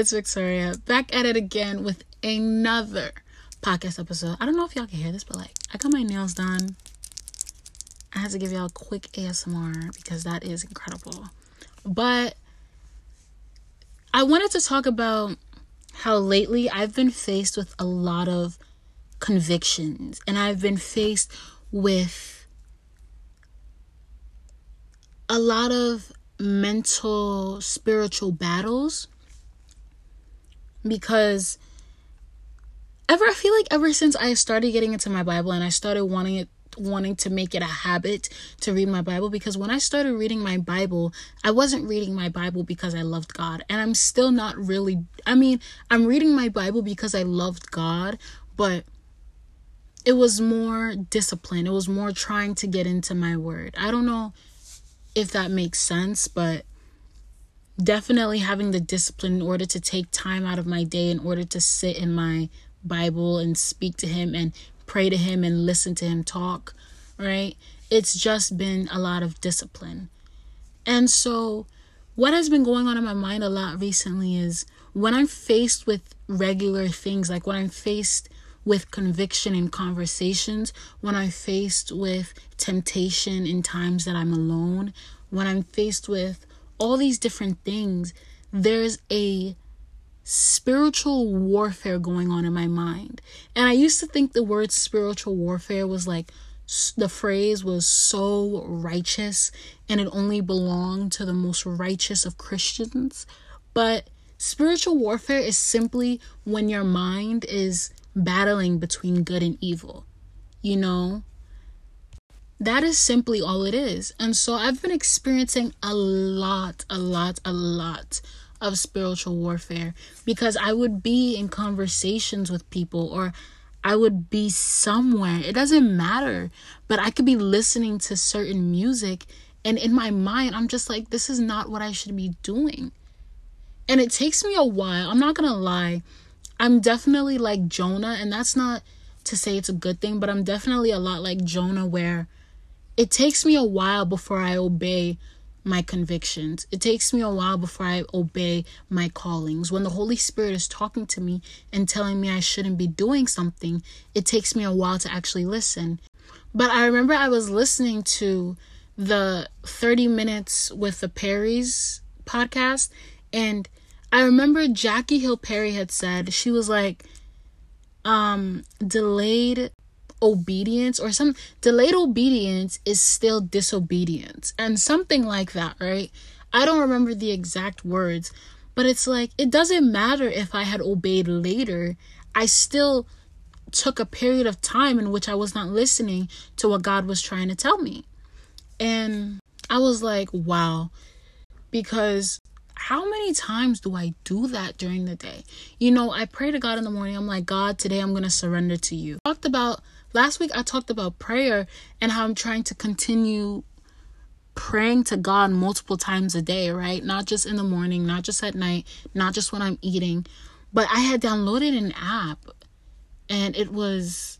it's Victoria back at it again with another podcast episode. I don't know if y'all can hear this, but like I got my nails done. I had to give y'all a quick ASMR because that is incredible. But I wanted to talk about how lately I've been faced with a lot of convictions and I've been faced with a lot of mental spiritual battles because ever I feel like ever since I started getting into my Bible and I started wanting it wanting to make it a habit to read my Bible because when I started reading my Bible, I wasn't reading my Bible because I loved God. And I'm still not really I mean, I'm reading my Bible because I loved God, but it was more discipline. It was more trying to get into my word. I don't know if that makes sense, but definitely having the discipline in order to take time out of my day in order to sit in my Bible and speak to Him and pray to Him and listen to Him talk, right? It's just been a lot of discipline. And so, what has been going on in my mind a lot recently is when I'm faced with regular things, like when I'm faced with conviction in conversations, when I'm faced with temptation in times that I'm alone, when I'm faced with all these different things, there's a spiritual warfare going on in my mind. And I used to think the word spiritual warfare was like the phrase was so righteous and it only belonged to the most righteous of Christians. But spiritual warfare is simply when your mind is battling between good and evil. You know? That is simply all it is. And so I've been experiencing a lot, a lot, a lot of spiritual warfare because I would be in conversations with people or I would be somewhere. It doesn't matter, but I could be listening to certain music and in my mind I'm just like this is not what I should be doing. And it takes me a while. I'm not going to lie. I'm definitely like Jonah and that's not to say it's a good thing, but I'm definitely a lot like Jonah where it takes me a while before I obey my convictions. It takes me a while before I obey my callings. When the Holy Spirit is talking to me and telling me I shouldn't be doing something, it takes me a while to actually listen. But I remember I was listening to the 30 Minutes with the Perrys podcast, and I remember Jackie Hill Perry had said, she was like, um, delayed obedience or some delayed obedience is still disobedience and something like that, right? I don't remember the exact words, but it's like it doesn't matter if I had obeyed later, I still took a period of time in which I was not listening to what God was trying to tell me. And I was like, wow, because how many times do I do that during the day? You know, I pray to God in the morning. I'm like, God, today I'm going to surrender to you. I talked about Last week I talked about prayer and how I'm trying to continue praying to God multiple times a day, right? Not just in the morning, not just at night, not just when I'm eating. But I had downloaded an app and it was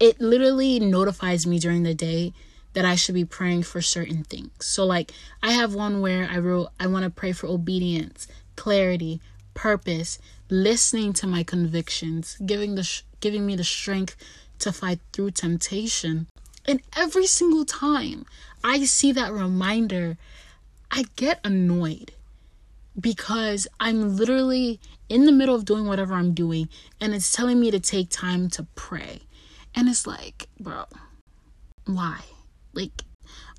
it literally notifies me during the day that I should be praying for certain things. So like I have one where I wrote I want to pray for obedience, clarity, purpose, listening to my convictions, giving the sh- giving me the strength to fight through temptation. And every single time I see that reminder, I get annoyed because I'm literally in the middle of doing whatever I'm doing and it's telling me to take time to pray. And it's like, bro, why? Like,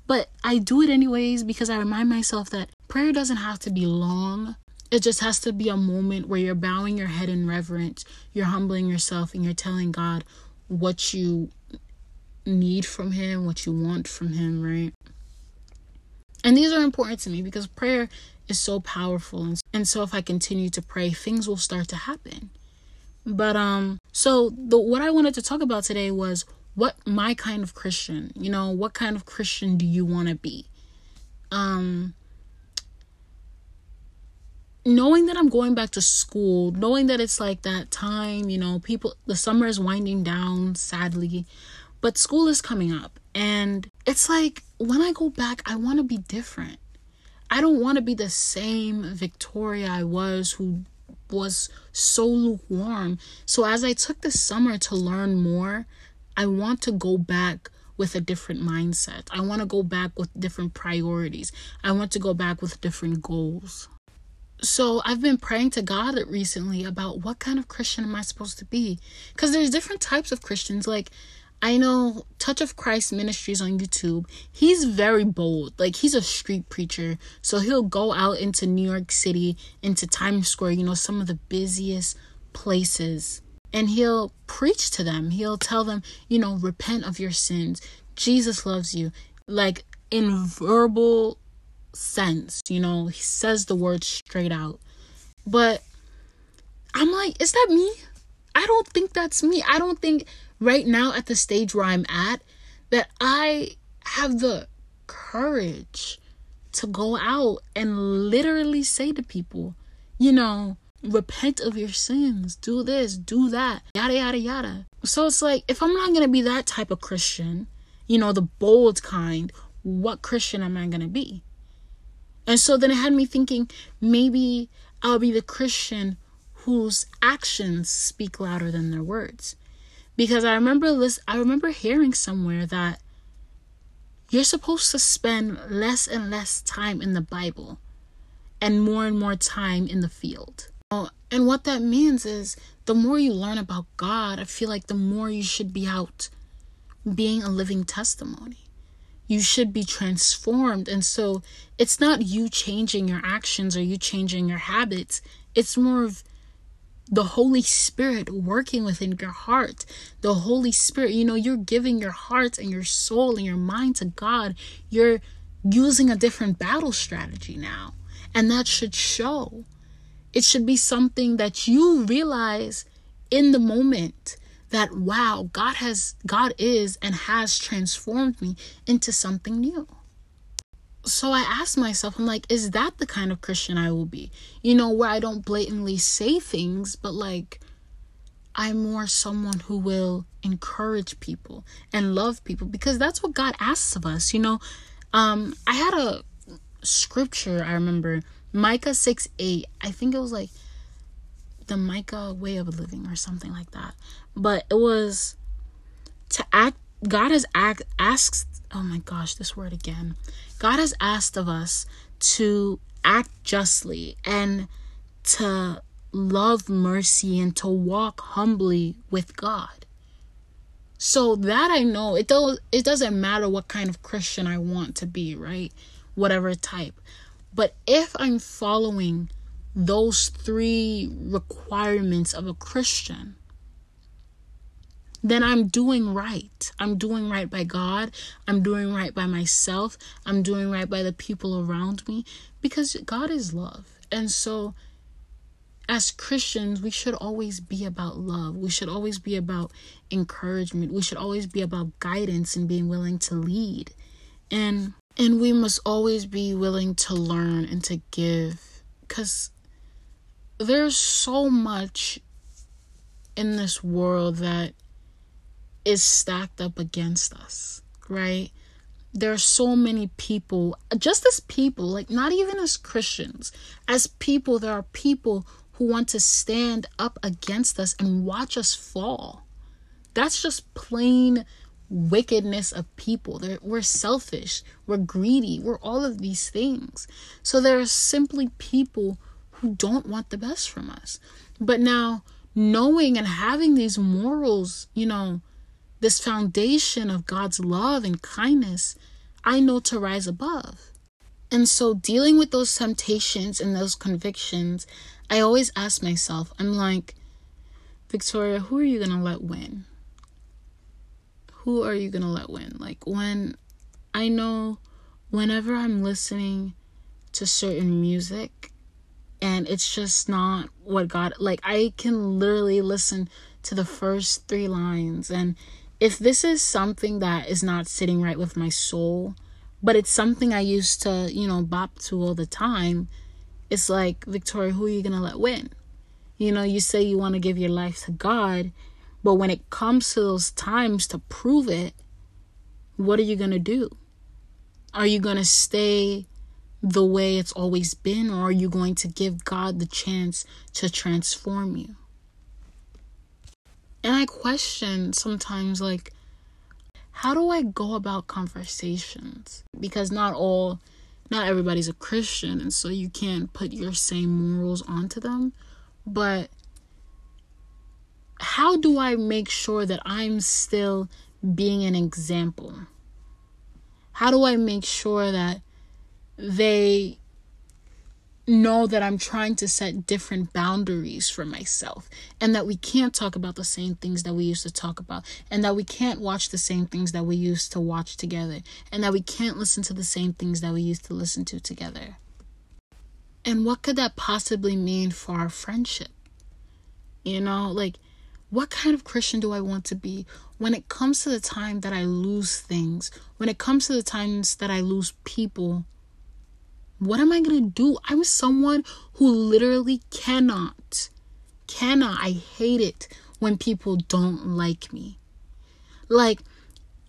but I do it anyways because I remind myself that prayer doesn't have to be long. It just has to be a moment where you're bowing your head in reverence, you're humbling yourself, and you're telling God what you need from him, what you want from him, right? And these are important to me because prayer is so powerful. And and so if I continue to pray, things will start to happen. But um so the what I wanted to talk about today was what my kind of Christian, you know, what kind of Christian do you want to be? Um knowing that I'm going back to school, knowing that it's like that time, you know, people, the summer is winding down, sadly, but school is coming up. And it's like when I go back, I want to be different. I don't want to be the same Victoria I was who was so lukewarm. So as I took the summer to learn more, I want to go back with a different mindset. I want to go back with different priorities. I want to go back with different goals. So I've been praying to God recently about what kind of Christian am I supposed to be? Cuz there's different types of Christians like I know Touch of Christ Ministries on YouTube. He's very bold. Like he's a street preacher. So he'll go out into New York City, into Times Square, you know, some of the busiest places. And he'll preach to them. He'll tell them, you know, repent of your sins. Jesus loves you. Like in verbal sense, you know, he says the words straight out. But I'm like, is that me? I don't think that's me. I don't think right now at the stage where I'm at that I have the courage to go out and literally say to people, you know, repent of your sins, do this, do that, yada, yada, yada. So it's like, if I'm not gonna be that type of Christian, you know, the bold kind, what Christian am I gonna be? And so then it had me thinking maybe I'll be the Christian whose actions speak louder than their words because I remember list, I remember hearing somewhere that you're supposed to spend less and less time in the Bible and more and more time in the field. And what that means is the more you learn about God, I feel like the more you should be out being a living testimony. You should be transformed. And so it's not you changing your actions or you changing your habits. It's more of the Holy Spirit working within your heart. The Holy Spirit, you know, you're giving your heart and your soul and your mind to God. You're using a different battle strategy now. And that should show. It should be something that you realize in the moment that wow, God has God is and has transformed me into something new so I asked myself, I'm like, is that the kind of Christian I will be? You know, where I don't blatantly say things, but like I'm more someone who will encourage people and love people because that's what God asks of us. You know, um, I had a scripture I remember, Micah 6 8. I think it was like the Micah way of living or something like that. But it was to act God has act asked oh my gosh, this word again. God has asked of us to act justly and to love mercy and to walk humbly with God. So that I know it do, it doesn't matter what kind of Christian I want to be, right? Whatever type. But if I'm following those three requirements of a Christian, then I'm doing right. I'm doing right by God. I'm doing right by myself. I'm doing right by the people around me because God is love. And so, as Christians, we should always be about love. We should always be about encouragement. We should always be about guidance and being willing to lead. And and we must always be willing to learn and to give cuz there's so much in this world that is stacked up against us, right? There are so many people, just as people, like not even as Christians, as people, there are people who want to stand up against us and watch us fall. That's just plain wickedness of people. They're, we're selfish, we're greedy, we're all of these things. So there are simply people who don't want the best from us. But now, knowing and having these morals, you know, this foundation of God's love and kindness, I know to rise above. And so, dealing with those temptations and those convictions, I always ask myself, I'm like, Victoria, who are you going to let win? Who are you going to let win? Like, when I know whenever I'm listening to certain music and it's just not what God, like, I can literally listen to the first three lines and if this is something that is not sitting right with my soul, but it's something I used to, you know, bop to all the time, it's like, Victoria, who are you going to let win? You know, you say you want to give your life to God, but when it comes to those times to prove it, what are you going to do? Are you going to stay the way it's always been, or are you going to give God the chance to transform you? And I question sometimes, like, how do I go about conversations? Because not all, not everybody's a Christian, and so you can't put your same morals onto them. But how do I make sure that I'm still being an example? How do I make sure that they know that I'm trying to set different boundaries for myself and that we can't talk about the same things that we used to talk about and that we can't watch the same things that we used to watch together and that we can't listen to the same things that we used to listen to together. And what could that possibly mean for our friendship? You know, like what kind of Christian do I want to be when it comes to the time that I lose things, when it comes to the times that I lose people? What am I going to do? I'm someone who literally cannot, cannot, I hate it when people don't like me. Like,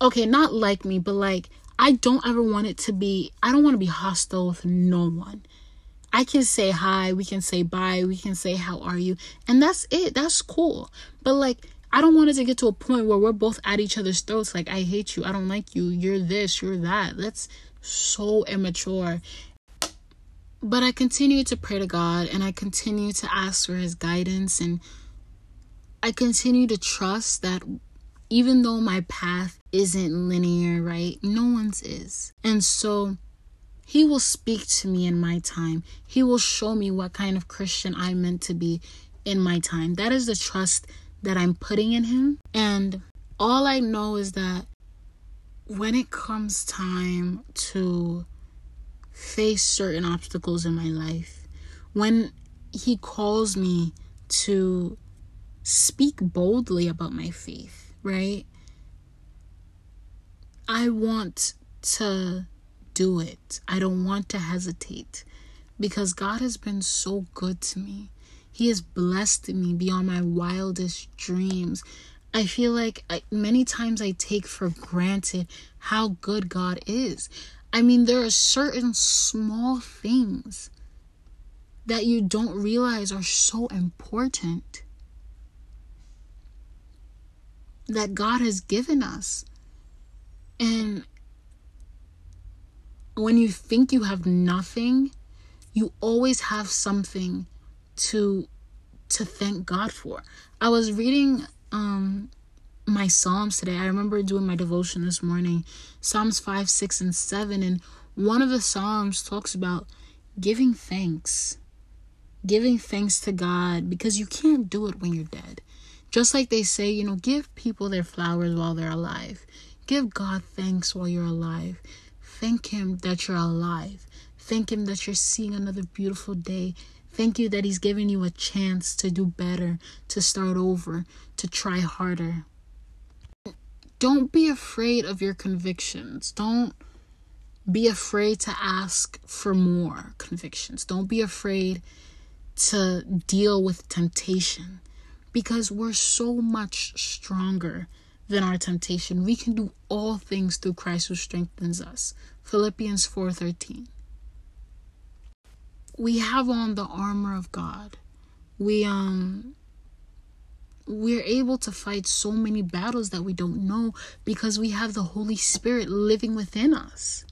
okay, not like me, but like, I don't ever want it to be, I don't want to be hostile with no one. I can say hi, we can say bye, we can say how are you, and that's it. That's cool. But like, I don't want it to get to a point where we're both at each other's throats. Like, I hate you, I don't like you, you're this, you're that. That's so immature. But I continue to pray to God and I continue to ask for His guidance and I continue to trust that even though my path isn't linear, right? No one's is. And so He will speak to me in my time. He will show me what kind of Christian I'm meant to be in my time. That is the trust that I'm putting in Him. And all I know is that when it comes time to face certain obstacles in my life, when He calls me to speak boldly about my faith, right? I want to do it. I don't want to hesitate because God has been so good to me. He has blessed me beyond my wildest dreams. I feel like I, many times I take for granted how good God is. I mean, there are certain small things that you don't realize are so important that God has given us. And when you think you have nothing, you always have something to to thank God for. I was reading um my Psalms today. I remember doing my devotion this morning, Psalms 5, 6, and 7. And one of the Psalms talks about giving thanks. Giving thanks to God because you can't do it when you're dead. Just like they say, you know, give people their flowers while they're alive. Give God thanks while you're alive. Thank Him that you're alive. Thank Him that you're seeing another beautiful day. Thank you that He's given you a chance to do better, to start over, to try harder don't be afraid of your convictions. Don't be afraid to ask for more convictions. Don't be afraid to deal with temptation because we're so much stronger than our temptation. We can do all things through Christ who strengthens us. Philippians 4:13. We have on the armor of God. We um we're able to fight so many battles that we don't know because we have the Holy Spirit living within us.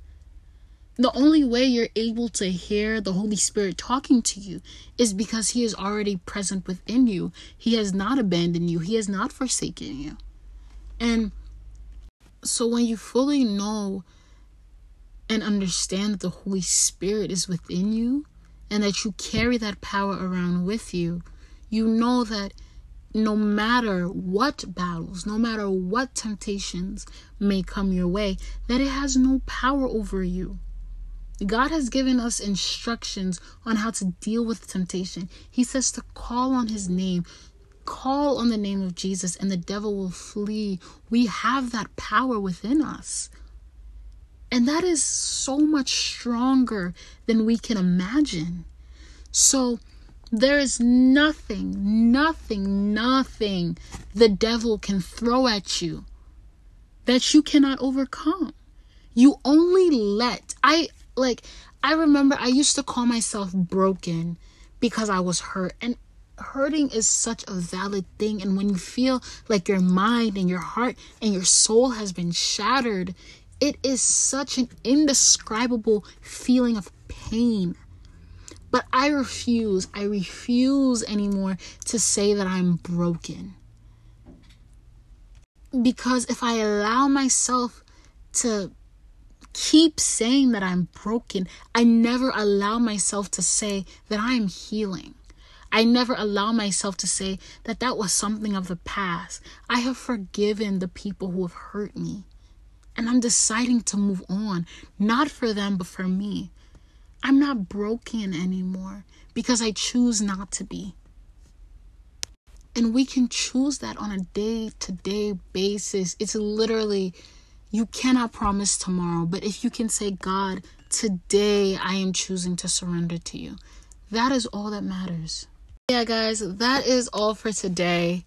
The only way you're able to hear the Holy Spirit talking to you is because He is already present within you. He has not abandoned you, He has not forsaken you. And so when you fully know and understand that the Holy Spirit is within you and that you carry that power around with you, you know that no matter what battles, no matter what temptations may come your way, that it has no power over you. God has given us instructions on how to deal with temptation. He says to call on His name, call on the name of Jesus, and the devil will flee. We have that power within us. And that is so much stronger than we can imagine. So, there is nothing, nothing, nothing the devil can throw at you that you cannot overcome. You only let, I like, I remember I used to call myself broken because I was hurt. And hurting is such a valid thing. And when you feel like your mind and your heart and your soul has been shattered, it is such an indescribable feeling of pain. But I refuse, I refuse anymore to say that I'm broken. Because if I allow myself to keep saying that I'm broken, I never allow myself to say that I'm healing. I never allow myself to say that that was something of the past. I have forgiven the people who have hurt me. And I'm deciding to move on, not for them, but for me. I'm not broken anymore because I choose not to be. And we can choose that on a day to day basis. It's literally, you cannot promise tomorrow, but if you can say, God, today I am choosing to surrender to you, that is all that matters. Yeah, guys, that is all for today.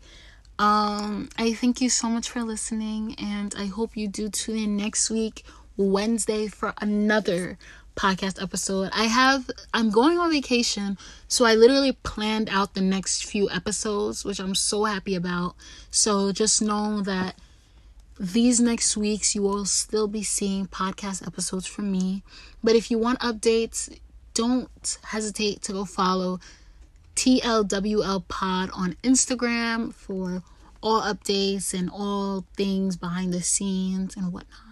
Um, I thank you so much for listening, and I hope you do tune in next week, Wednesday, for another podcast episode. I have I'm going on vacation, so I literally planned out the next few episodes, which I'm so happy about. So just know that these next weeks you will still be seeing podcast episodes from me. But if you want updates, don't hesitate to go follow TLWL Pod on Instagram for all updates and all things behind the scenes and whatnot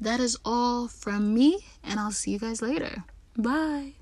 that is all from me, and I'll see you guys later. Bye.